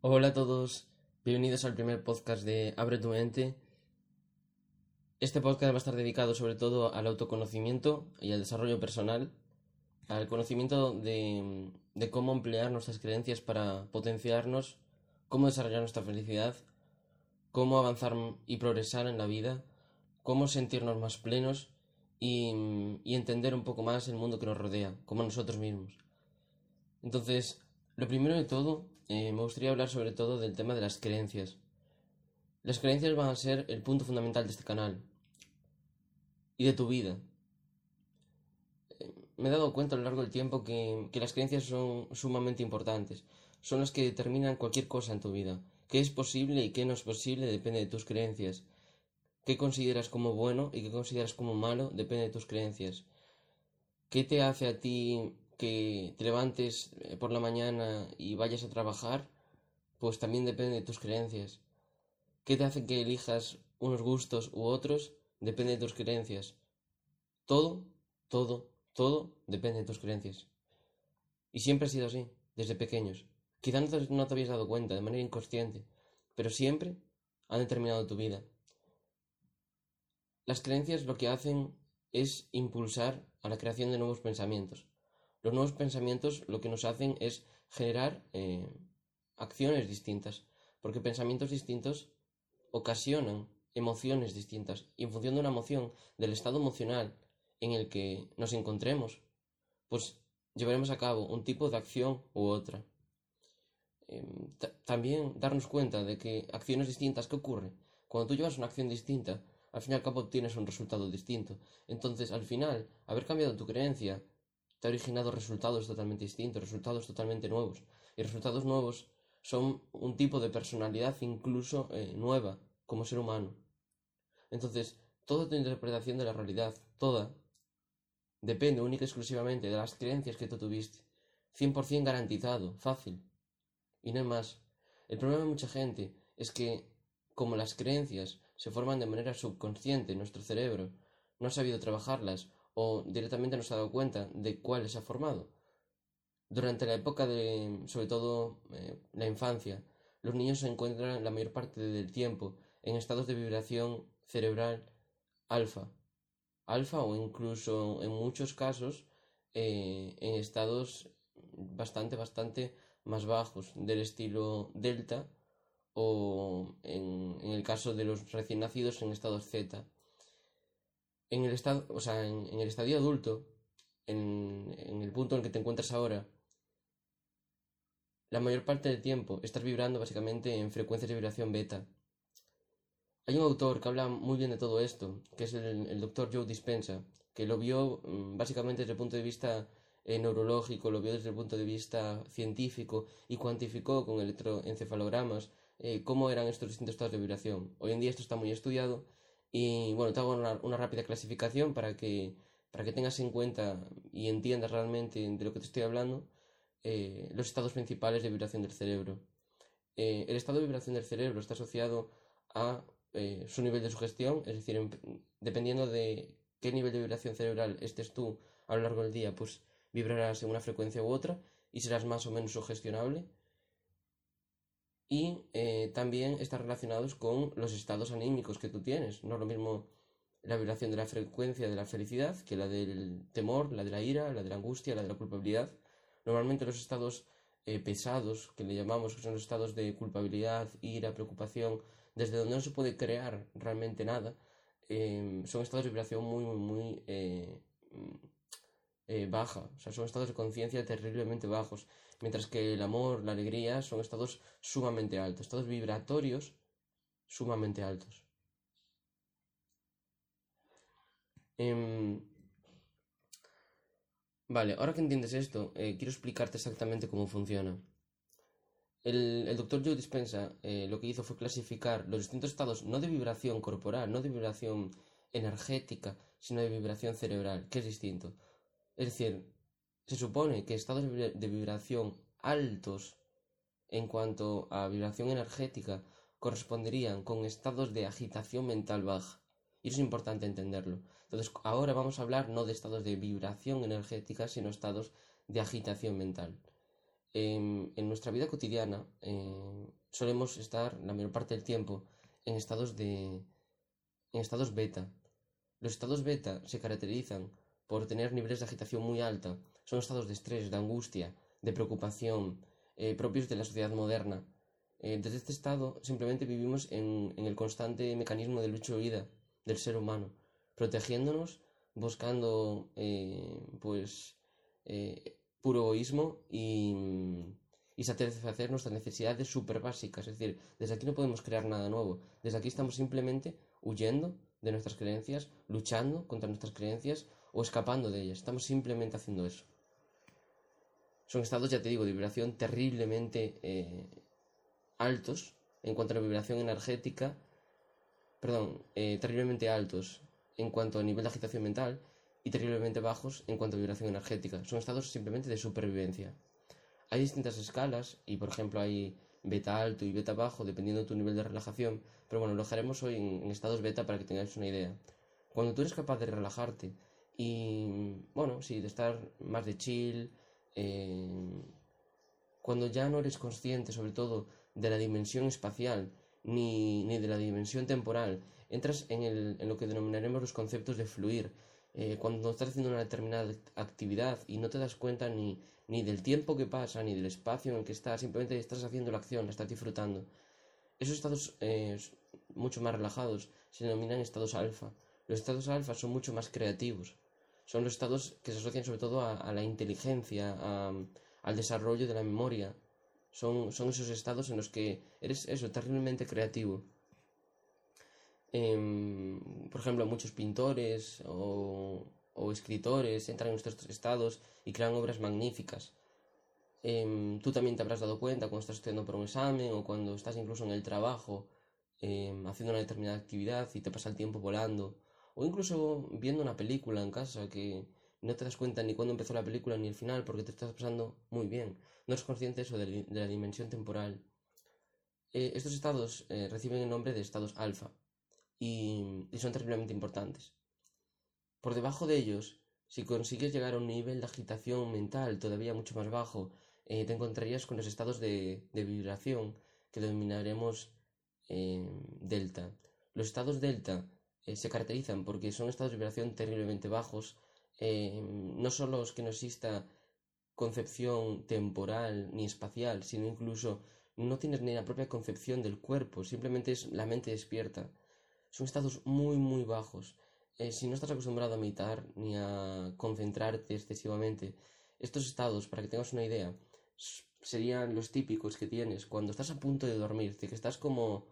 Hola a todos, bienvenidos al primer podcast de Abre tu mente. Este podcast va a estar dedicado sobre todo al autoconocimiento y al desarrollo personal, al conocimiento de, cómo emplear nuestras creencias para potenciarnos, cómo desarrollar nuestra felicidad, cómo avanzar y progresar en la vida, cómo sentirnos más plenos y entender un poco más el mundo que nos rodea, como nosotros mismos. Entonces, lo primero de todo, eh, me gustaría hablar sobre todo del tema de las creencias. Las creencias van a ser el punto fundamental de este canal y de tu vida. Eh, me he dado cuenta a lo largo del tiempo que, que las creencias son sumamente importantes. Son las que determinan cualquier cosa en tu vida. Qué es posible y qué no es posible depende de tus creencias. Qué consideras como bueno y qué consideras como malo depende de tus creencias. ¿Qué te hace a ti que te levantes eh, por la mañana y vayas a trabajar, pues también depende de tus creencias. ¿Qué te hace que elijas unos gustos u otros? Depende de tus creencias. Todo, todo, todo depende de tus creencias. Y siempre ha sido así, desde pequeños. Quizá no te, no te habías dado cuenta de manera inconsciente, pero siempre han determinado tu vida. Las creencias lo que hacen es impulsar a la creación de nuevos pensamientos. Los nuevos pensamientos lo que nos hacen es generar eh, acciones distintas, porque pensamientos distintos ocasionan emociones distintas y en función de una emoción, del estado emocional en el que nos encontremos, pues llevaremos a cabo un tipo de acción u otra. Em, también darnos cuenta de que acciones distintas, ¿qué ocurre? Cuando tú llevas una acción distinta, al fin y al cabo obtienes un resultado distinto. Entonces, al final, haber cambiado tu creencia te ha originado resultados totalmente distintos, resultados totalmente nuevos. Y resultados nuevos son un tipo de personalidad incluso eh, nueva como ser humano. Entonces, toda tu interpretación de la realidad, toda, depende única y exclusivamente de las creencias que tú tuviste. 100% garantizado, fácil. Y no es más. El problema de mucha gente es que, como las creencias se forman de manera subconsciente en nuestro cerebro, no ha sabido trabajarlas o directamente no se ha dado cuenta de cuáles ha formado. Durante la época de, sobre todo, eh, la infancia, los niños se encuentran la mayor parte del tiempo en estados de vibración cerebral alfa, alfa o incluso en muchos casos eh, en estados bastante, bastante más bajos, del estilo delta o en, en el caso de los recién nacidos en estados zeta en el estado, o sea, en, el estadio adulto, en, el punto en el que te encuentras ahora, la mayor parte del tiempo estás vibrando básicamente en frecuencias de vibración beta. Hay un autor que habla muy bien de todo esto, que es el, el doctor Joe Dispensa, que lo vio mm, básicamente desde el punto de vista eh, neurológico, lo vio desde el punto de vista científico y cuantificó con electroencefalogramas eh, cómo eran estos distintos estados de vibración. Hoy en día esto está muy estudiado y bueno, te hago una, rápida clasificación para que, para que tengas en cuenta y entiendas realmente de lo que te estoy hablando eh, los estados principales de vibración del cerebro. Eh, el estado de vibración del cerebro está asociado a eh, su nivel de sugestión, es decir, dependiendo de qué nivel de vibración cerebral estés tú a lo largo del día, pues vibrarás en una frecuencia u otra y serás más o menos sugestionable y eh, también están relacionados con los estados anímicos que tú tienes. No es lo mismo la vibración de la frecuencia de la felicidad que la del temor, la de la ira, la de la angustia, la de la culpabilidad. Normalmente los estados eh, pesados, que le llamamos, que son los estados de culpabilidad, ira, preocupación, desde donde no se puede crear realmente nada, eh, son estados de vibración muy, muy, muy baja. O sea, son estados de conciencia terriblemente bajos mientras que el amor, la alegría son estados sumamente altos, estados vibratorios sumamente altos. Em, vale, ahora que entiendes esto, eh, quiero explicarte exactamente cómo funciona. El, doctor Joe Dispensa eh, lo que hizo fue clasificar los distintos estados, no de vibración corporal, no de vibración energética, sino de vibración cerebral, que es distinto. Es decir, se supone que estados de vibración altos en cuanto a vibración energética corresponderían con estados de agitación mental baja. Y eso es importante entenderlo. Entonces, ahora vamos a hablar no de estados de vibración energética, sino estados de agitación mental. en, nuestra vida cotidiana eh, solemos estar la mayor parte del tiempo en estados de en estados beta. Los estados beta se caracterizan por tener niveles de agitación muy alta. Son estados de estrés, de angustia, de preocupación, eh, propios de la sociedad moderna. Eh, desde este estado simplemente vivimos en, el constante mecanismo de lucha y huida del ser humano, protegiéndonos, buscando pues puro egoísmo y, y satisfacer nuestras necesidades súper básicas. Es decir, desde aquí no podemos crear nada nuevo. Desde aquí estamos simplemente huyendo de nuestras creencias, luchando contra nuestras creencias o escapando de ellas. Estamos simplemente haciendo eso. Son estados, ya te digo, de vibración terriblemente eh, altos en cuanto a la vibración energética, perdón, eh, terriblemente altos en cuanto a nivel de agitación mental y terriblemente bajos en cuanto a vibración energética. Son estados simplemente de supervivencia. Hay distintas escalas y, por ejemplo, hay beta alto y beta bajo dependiendo de tu nivel de relajación, pero bueno, lo dejaremos hoy en, estados beta para que tengáis una idea. Cuando tú eres capaz de relajarte y, bueno, sí, de estar más de chill, eh, cuando ya no eres consciente sobre todo de la dimensión espacial ni, ni de la dimensión temporal, entras en, el, en lo que denominaremos los conceptos de fluir, eh, cuando estás haciendo una determinada actividad y no te das cuenta ni, ni del tiempo que pasa, ni del espacio en el que estás, simplemente estás haciendo la acción, la estás disfrutando. Esos estados eh, mucho más relajados se denominan estados alfa. Los estados alfa son mucho más creativos. Son los estados que se asocian sobre todo a, la inteligencia, al desarrollo de la memoria. Son, son esos estados en los que eres eso, terriblemente creativo. Em, por ejemplo, muchos pintores o, escritores entran en estos estados y crean obras magníficas. Em, tú también te habrás dado cuenta cuando estás estudiando por un examen o cuando estás incluso en el trabajo em, haciendo una determinada actividad y te pasa el tiempo volando. O incluso viendo una película en casa que no te das cuenta ni cuándo empezó la película ni el final porque te estás pasando muy bien. No eres consciente eso de, la dimensión temporal. Eh, estos estados eh, reciben el nombre de estados alfa y, son terriblemente importantes. Por debajo de ellos, si consigues llegar a un nivel de agitación mental todavía mucho más bajo, eh, te encontrarías con los estados de, vibración que denominaremos delta. Los estados delta eh, se caracterizan porque son estados de vibración terriblemente bajos, no solo es que no exista concepción temporal ni espacial, sino incluso no tienes ni la propia concepción del cuerpo, simplemente es la mente despierta son estados muy, muy bajos. Eh, si no estás acostumbrado a meditar ni a concentrarte excesivamente, estos estados, para que tengas una idea, serían los típicos que tienes cuando estás a punto de dormirte, que estás como,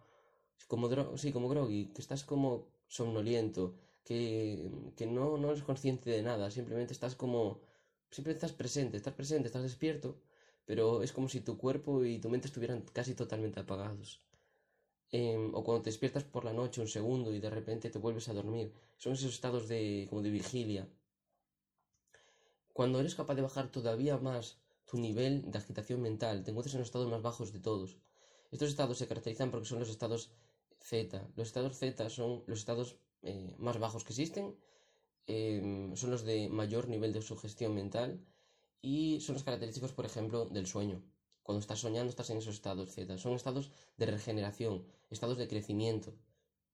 como, sí, como groggy, que estás como somnoliento, que, que no, no eres consciente de nada, simplemente estás como, simplemente estás presente, estás presente, estás despierto, pero es como si tu cuerpo y tu mente estuvieran casi totalmente apagados. Em, o cuando te despiertas por la noche un segundo y de repente te vuelves a dormir. Son esos estados de, como de vigilia. Cuando eres capaz de bajar todavía más tu nivel de agitación mental, te encuentras en los estados más bajos de todos. Estos estados se caracterizan porque son los estados Z. Los estados Z son los estados eh, más bajos que existen, em, son los de mayor nivel de sugestión mental y son los característicos, por ejemplo, del sueño. Cuando estás soñando estás en esos estados Z. Son estados de regeneración, estados de crecimiento.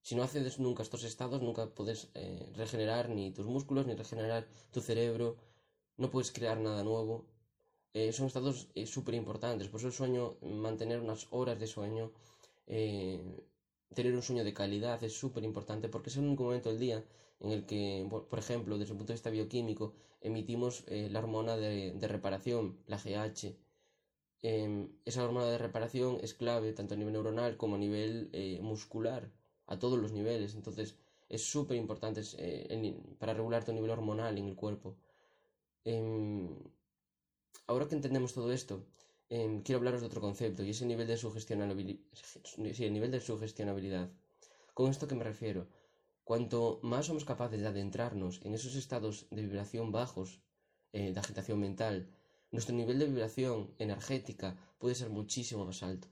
Si no accedes nunca a estos estados, nunca puedes eh, regenerar ni tus músculos, ni regenerar tu cerebro. No puedes crear nada nuevo. Eh, son estados eh, súper importantes. Por eso el sueño, mantener unas horas de sueño, tener un sueño de calidad es súper importante porque es el único momento del día en el que, por ejemplo, desde el punto de vista bioquímico, emitimos la hormona de, de reparación, la GH Em, esa hormona de reparación es clave tanto a nivel neuronal como a nivel eh, muscular, a todos los niveles. Entonces es súper importante eh, para regular tu nivel hormonal en el cuerpo. Em, ahora que entendemos todo esto, quiero hablaros de otro concepto y es el nivel de sugestionabilidad. Sí, el nivel de sugestionabilidad. ¿Con esto que me refiero? Cuanto más somos capaces de adentrarnos en esos estados de vibración bajos, eh, de agitación mental, nuestro nivel de vibración energética puede ser muchísimo más alto.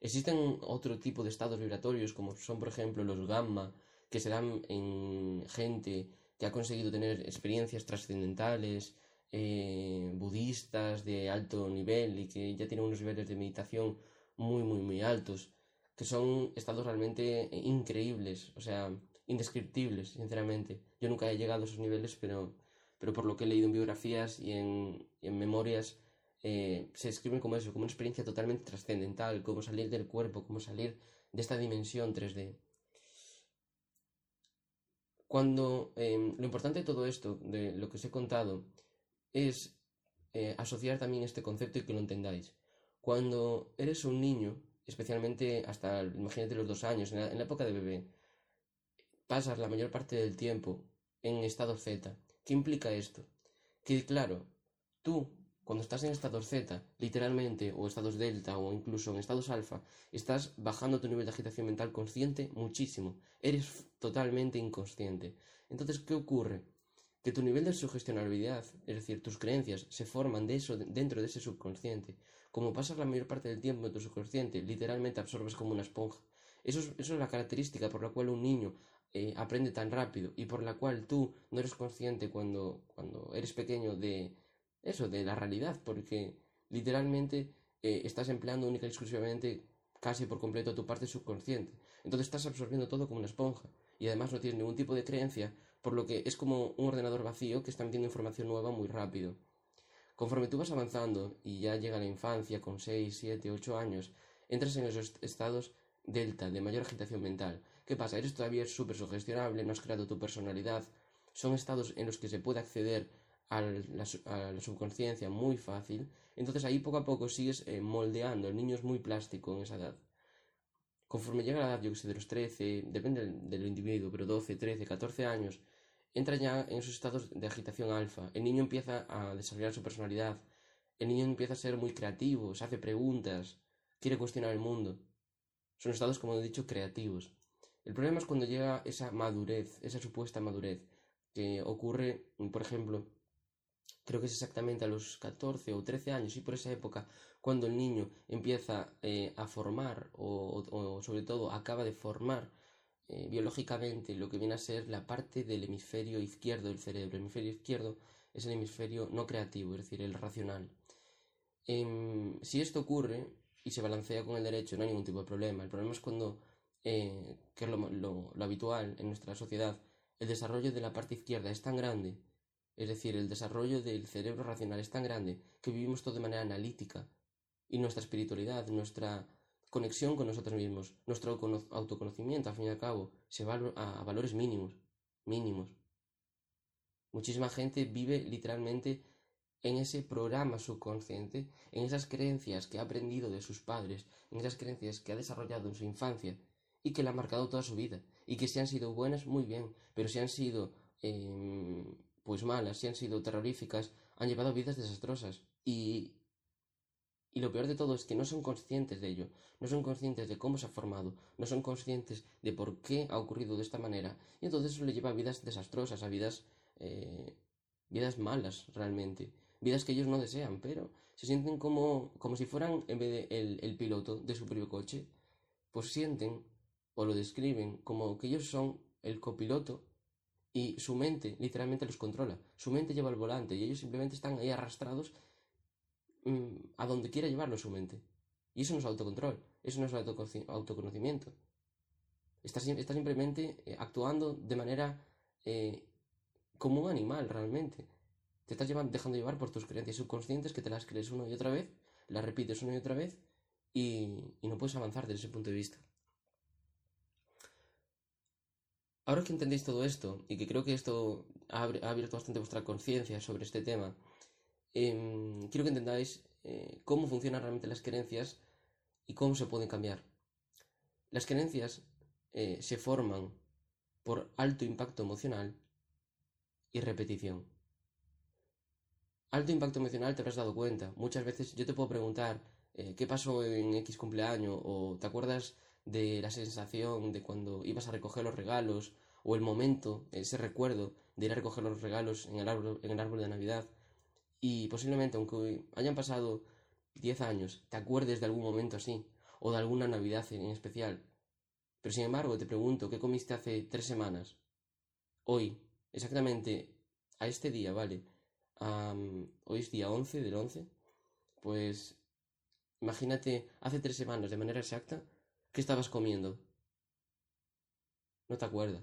Existen otro tipo de estados vibratorios, como son por ejemplo los gamma, que se dan en gente que ha conseguido tener experiencias trascendentales, eh, budistas de alto nivel y que ya tienen unos niveles de meditación muy, muy, muy altos, que son estados realmente increíbles, o sea, indescriptibles, sinceramente. Yo nunca he llegado a esos niveles, pero, pero por lo que he leído en biografías y en, en memorias, eh, se escriben como eso, como una experiencia totalmente trascendental, como salir del cuerpo, como salir de esta dimensión 3D. Cuando em, lo importante de todo esto, de lo que os he contado, es eh, asociar también este concepto y que lo entendáis. Cuando eres un niño, especialmente hasta, imagínate, los dos años, en la, época de bebé, pasas la mayor parte del tiempo en estado Z. ¿Qué implica esto? Que claro, tú cuando estás en estados Z, literalmente, o estados delta, o incluso en estados alfa, estás bajando tu nivel de agitación mental consciente muchísimo. Eres totalmente inconsciente. Entonces, ¿qué ocurre? Que tu nivel de sugestionabilidad, es decir, tus creencias, se forman de eso, dentro de ese subconsciente. Como pasas la mayor parte del tiempo en tu subconsciente, literalmente absorbes como una esponja. Eso es, la característica por la cual un niño eh, aprende tan rápido y por la cual tú no eres consciente cuando, cuando eres pequeño de eso, de la realidad, porque literalmente eh, estás empleando única y exclusivamente casi por completo tu parte subconsciente. Entonces estás absorbiendo todo como una esponja y además no tienes ningún tipo de creencia, por lo que es como un ordenador vacío que está metiendo información nueva muy rápido. Conforme tú vas avanzando y ya llega la infancia con 6, 7, 8 años, entras en esos estados delta de mayor agitación mental. ¿Qué pasa? Eres todavía súper sugestionable, no has creado tu personalidad. Son estados en los que se puede acceder a la, subconsciencia muy fácil, entonces ahí poco a poco sigues eh, moldeando, el niño es muy plástico en esa edad. Conforme llega la edad, yo que sé, de los 13, depende del, individuo, pero 12, 13, 14 años, entra ya en esos estados de agitación alfa. El niño empieza a desarrollar su personalidad. El niño empieza a ser muy creativo, se hace preguntas, quiere cuestionar el mundo. Son estados, como he dicho, creativos. El problema es cuando llega esa madurez, esa supuesta madurez, que ocurre, por ejemplo, creo que es exactamente a los 14 o 13 años y por esa época cuando el niño empieza eh, a formar o, sobre todo acaba de formar eh, biológicamente lo que viene a ser la parte del hemisferio izquierdo del cerebro. El hemisferio izquierdo es el hemisferio no creativo, es decir, el racional. Em, si esto ocurre y se balancea con el derecho, no hay ningún tipo de problema. El problema es cuando, eh, que es lo habitual en nuestra sociedad, el desarrollo de la parte izquierda es tan grande es decir, el desarrollo del cerebro racional es tan grande que vivimos todo de manera analítica y nuestra espiritualidad, nuestra conexión con nosotros mismos, nuestro autoconocimiento, al fin y al cabo, se va a valores mínimos, mínimos. Muchísima gente vive literalmente en ese programa subconsciente, en esas creencias que ha aprendido de sus padres, en esas creencias que ha desarrollado en su infancia y que le han marcado toda su vida y que si han sido buenas, muy bien, pero si han sido em, pues malas, si han sido terroríficas, han llevado vidas desastrosas. Y, y lo peor de todo es que no son conscientes de ello, no son conscientes de cómo se ha formado, no son conscientes de por qué ha ocurrido de esta manera. Y entonces eso le lleva a vidas desastrosas, a vidas, eh, vidas malas realmente. Vidas que ellos no desean, pero se sienten como, como si fueran, en vez de el, el piloto de su propio coche, pues sienten o lo describen como que ellos son el copiloto y su mente literalmente los controla. Su mente lleva el volante y ellos simplemente están ahí arrastrados mm, a donde quiera llevarlo su mente. Y eso no es autocontrol, eso no es autoconocimiento. Está, simplemente eh, actuando de manera eh, como un animal realmente. Te estás llevando, dejando llevar por tus creencias subconscientes que te las crees una y otra vez, las repites una y otra vez y, y no puedes avanzar desde ese punto de vista. Ahora que entendéis todo esto, y que creo que esto ha, abierto bastante vuestra conciencia sobre este tema, em, quiero que entendáis eh, cómo funcionan realmente las creencias y cómo se pueden cambiar. Las creencias eh, se forman por alto impacto emocional y repetición. Alto impacto emocional te habrás dado cuenta. Muchas veces yo te puedo preguntar eh, qué pasó en X cumpleaños o te acuerdas de la sensación de cuando ibas a recoger los regalos o el momento, ese recuerdo de ir a recoger los regalos en el árbol, en el árbol de Navidad. Y posiblemente, aunque hayan pasado 10 años, te acuerdes de algún momento así, o de alguna Navidad en especial. Pero sin embargo, te pregunto, ¿qué comiste hace tres semanas? Hoy, exactamente a este día, ¿vale? hoy es día 11 del 11, pues imagínate hace tres semanas de manera exacta qué estabas comiendo. No te acuerdas.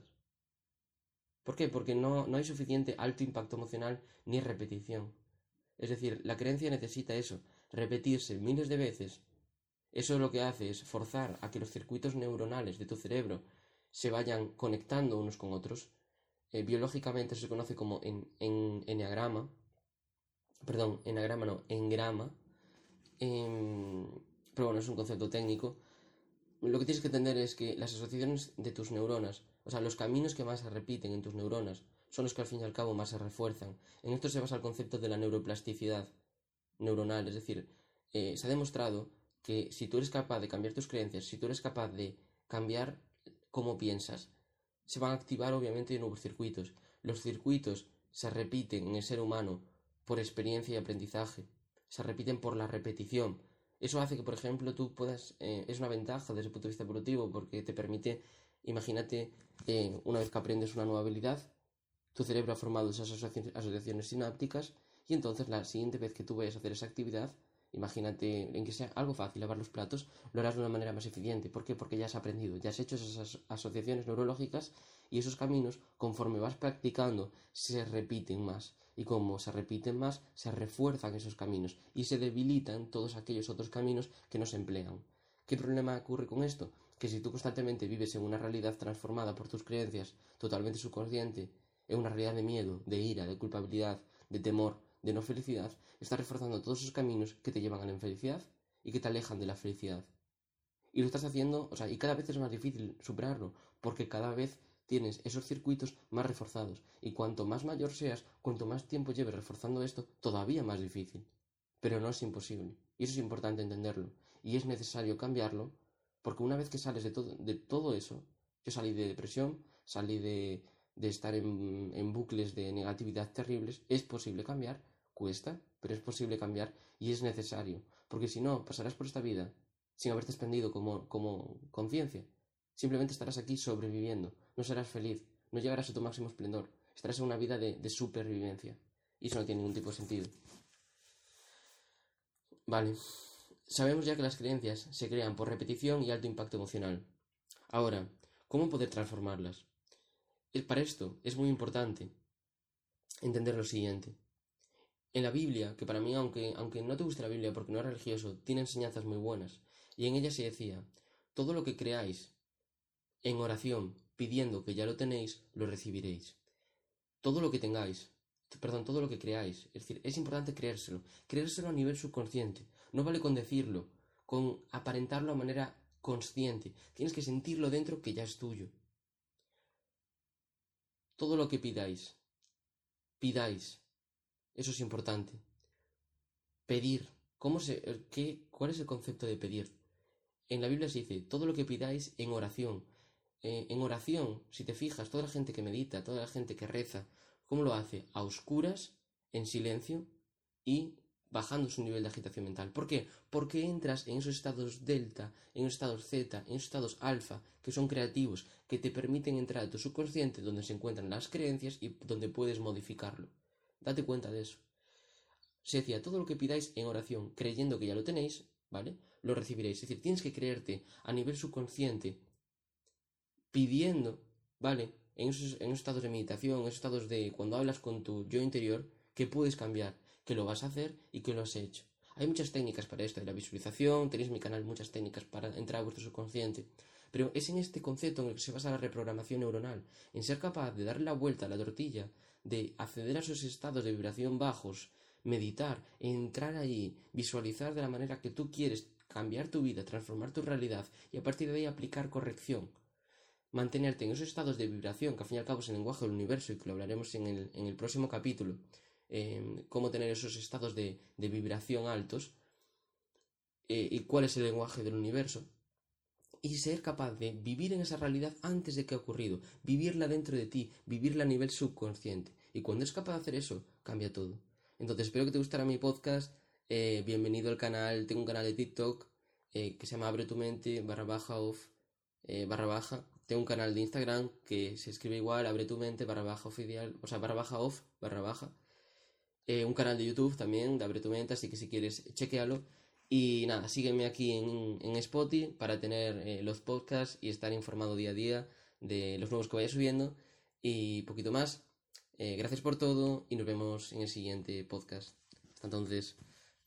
¿Por qué? Porque no, no hay suficiente alto impacto emocional ni repetición. Es decir, la creencia necesita eso, repetirse miles de veces. Eso lo que hace es forzar a que los circuitos neuronales de tu cerebro se vayan conectando unos con otros. Eh, biológicamente se conoce como en, en, eneagrama. Perdón, enagrama no, engrama. Em, pero bueno, es un concepto técnico. Lo que tienes que entender es que las asociaciones de tus neuronas, o sea, los caminos que más se repiten en tus neuronas, son los que al fin y al cabo más se refuerzan. En esto se basa el concepto de la neuroplasticidad neuronal, es decir, eh, se ha demostrado que si tú eres capaz de cambiar tus creencias, si tú eres capaz de cambiar cómo piensas, se van a activar obviamente nuevos circuitos. Los circuitos se repiten en el ser humano por experiencia y aprendizaje, se repiten por la repetición. Eso hace que, por ejemplo, tú puedas, eh, es una ventaja desde el punto de vista evolutivo porque te permite, imagínate, eh, una vez que aprendes una nueva habilidad, tu cerebro ha formado esas asociaciones sinápticas y entonces la siguiente vez que tú vayas a hacer esa actividad, imagínate en que sea algo fácil, lavar los platos, lo harás de una manera más eficiente. ¿Por qué? Porque ya has aprendido, ya has hecho esas asociaciones neurológicas y esos caminos, conforme vas practicando, se repiten más. Y como se repiten más, se refuerzan esos caminos y se debilitan todos aquellos otros caminos que no se emplean. ¿Qué problema ocurre con esto? Que si tú constantemente vives en una realidad transformada por tus creencias, totalmente subconsciente, en una realidad de miedo, de ira, de culpabilidad, de temor, de no felicidad, estás reforzando todos esos caminos que te llevan a la infelicidad y que te alejan de la felicidad. Y lo estás haciendo, o sea, y cada vez es más difícil superarlo, porque cada vez tienes esos circuitos más reforzados. Y cuanto más mayor seas, cuanto más tiempo lleves reforzando esto, todavía más difícil. Pero no es imposible. Y eso es importante entenderlo. Y es necesario cambiarlo, porque una vez que sales de todo, de todo eso, yo salí de depresión, salí de, de estar en, en bucles de negatividad terribles, es posible cambiar, cuesta, pero es posible cambiar y es necesario, porque si no, pasarás por esta vida sin haberte expandido como, como conciencia. Simplemente estarás aquí sobreviviendo, no serás feliz, no llegarás a tu máximo esplendor, estarás en una vida de, de supervivencia. Y eso no tiene ningún tipo de sentido. Vale, sabemos ya que las creencias se crean por repetición y alto impacto emocional. Ahora, ¿cómo poder transformarlas? Para esto es muy importante entender lo siguiente. En la Biblia, que para mí, aunque, aunque no te guste la Biblia porque no es religioso, tiene enseñanzas muy buenas. Y en ella se decía, todo lo que creáis en oración, pidiendo que ya lo tenéis, lo recibiréis. Todo lo que tengáis, perdón, todo lo que creáis. Es decir, es importante creérselo. Creérselo a nivel subconsciente. No vale con decirlo, con aparentarlo a manera consciente. Tienes que sentirlo dentro que ya es tuyo todo lo que pidáis. Pidáis. Eso es importante. Pedir. ¿Cómo se, qué, ¿Cuál es el concepto de pedir? En la Biblia se dice, todo lo que pidáis en oración. Eh, en oración, si te fijas, toda la gente que medita, toda la gente que reza, ¿cómo lo hace? A oscuras, en silencio y bajando su nivel de agitación mental. ¿Por qué? Porque entras en esos estados delta, en esos estados zeta, en esos estados alfa, que son creativos, que te permiten entrar a tu subconsciente donde se encuentran las creencias y donde puedes modificarlo. Date cuenta de eso. Se decía, todo lo que pidáis en oración, creyendo que ya lo tenéis, ¿vale? Lo recibiréis. Es decir, tienes que creerte a nivel subconsciente, pidiendo, ¿vale? En esos, en esos estados de meditación, en esos estados de cuando hablas con tu yo interior, que puedes cambiar que lo vas a hacer y que lo has hecho. Hay muchas técnicas para esto, de la visualización, tenéis en mi canal muchas técnicas para entrar a vuestro subconsciente, pero es en este concepto en el que se basa la reprogramación neuronal, en ser capaz de darle la vuelta a la tortilla, de acceder a esos estados de vibración bajos, meditar, entrar allí, visualizar de la manera que tú quieres, cambiar tu vida, transformar tu realidad y a partir de ahí aplicar corrección. Mantenerte en esos estados de vibración, que al fin y al cabo es el lenguaje del universo y que lo hablaremos en el, en el próximo capítulo, Em, cómo tener esos estados de, vibración altos eh, y cuál es el lenguaje del universo y ser capaz de vivir en esa realidad antes de que ha ocurrido, vivirla dentro de ti, vivirla a nivel subconsciente. Y cuando es capaz de hacer eso, cambia todo. Entonces, espero que te gustara mi podcast. Eh, bienvenido al canal. Tengo un canal de TikTok eh, que se llama Abre tu mente barra baja off barra baja. Tengo un canal de Instagram que se escribe igual, abre tu mente barra baja oficial, o sea, barra baja off barra baja. Eh, un canal de YouTube también de Abre tu Mente, así que si quieres, chequealo. Y nada, sígueme aquí en, en Spotify para tener eh, los podcasts y estar informado día a día de los nuevos que vaya subiendo. Y poquito más. Eh, gracias por todo y nos vemos en el siguiente podcast. Hasta entonces.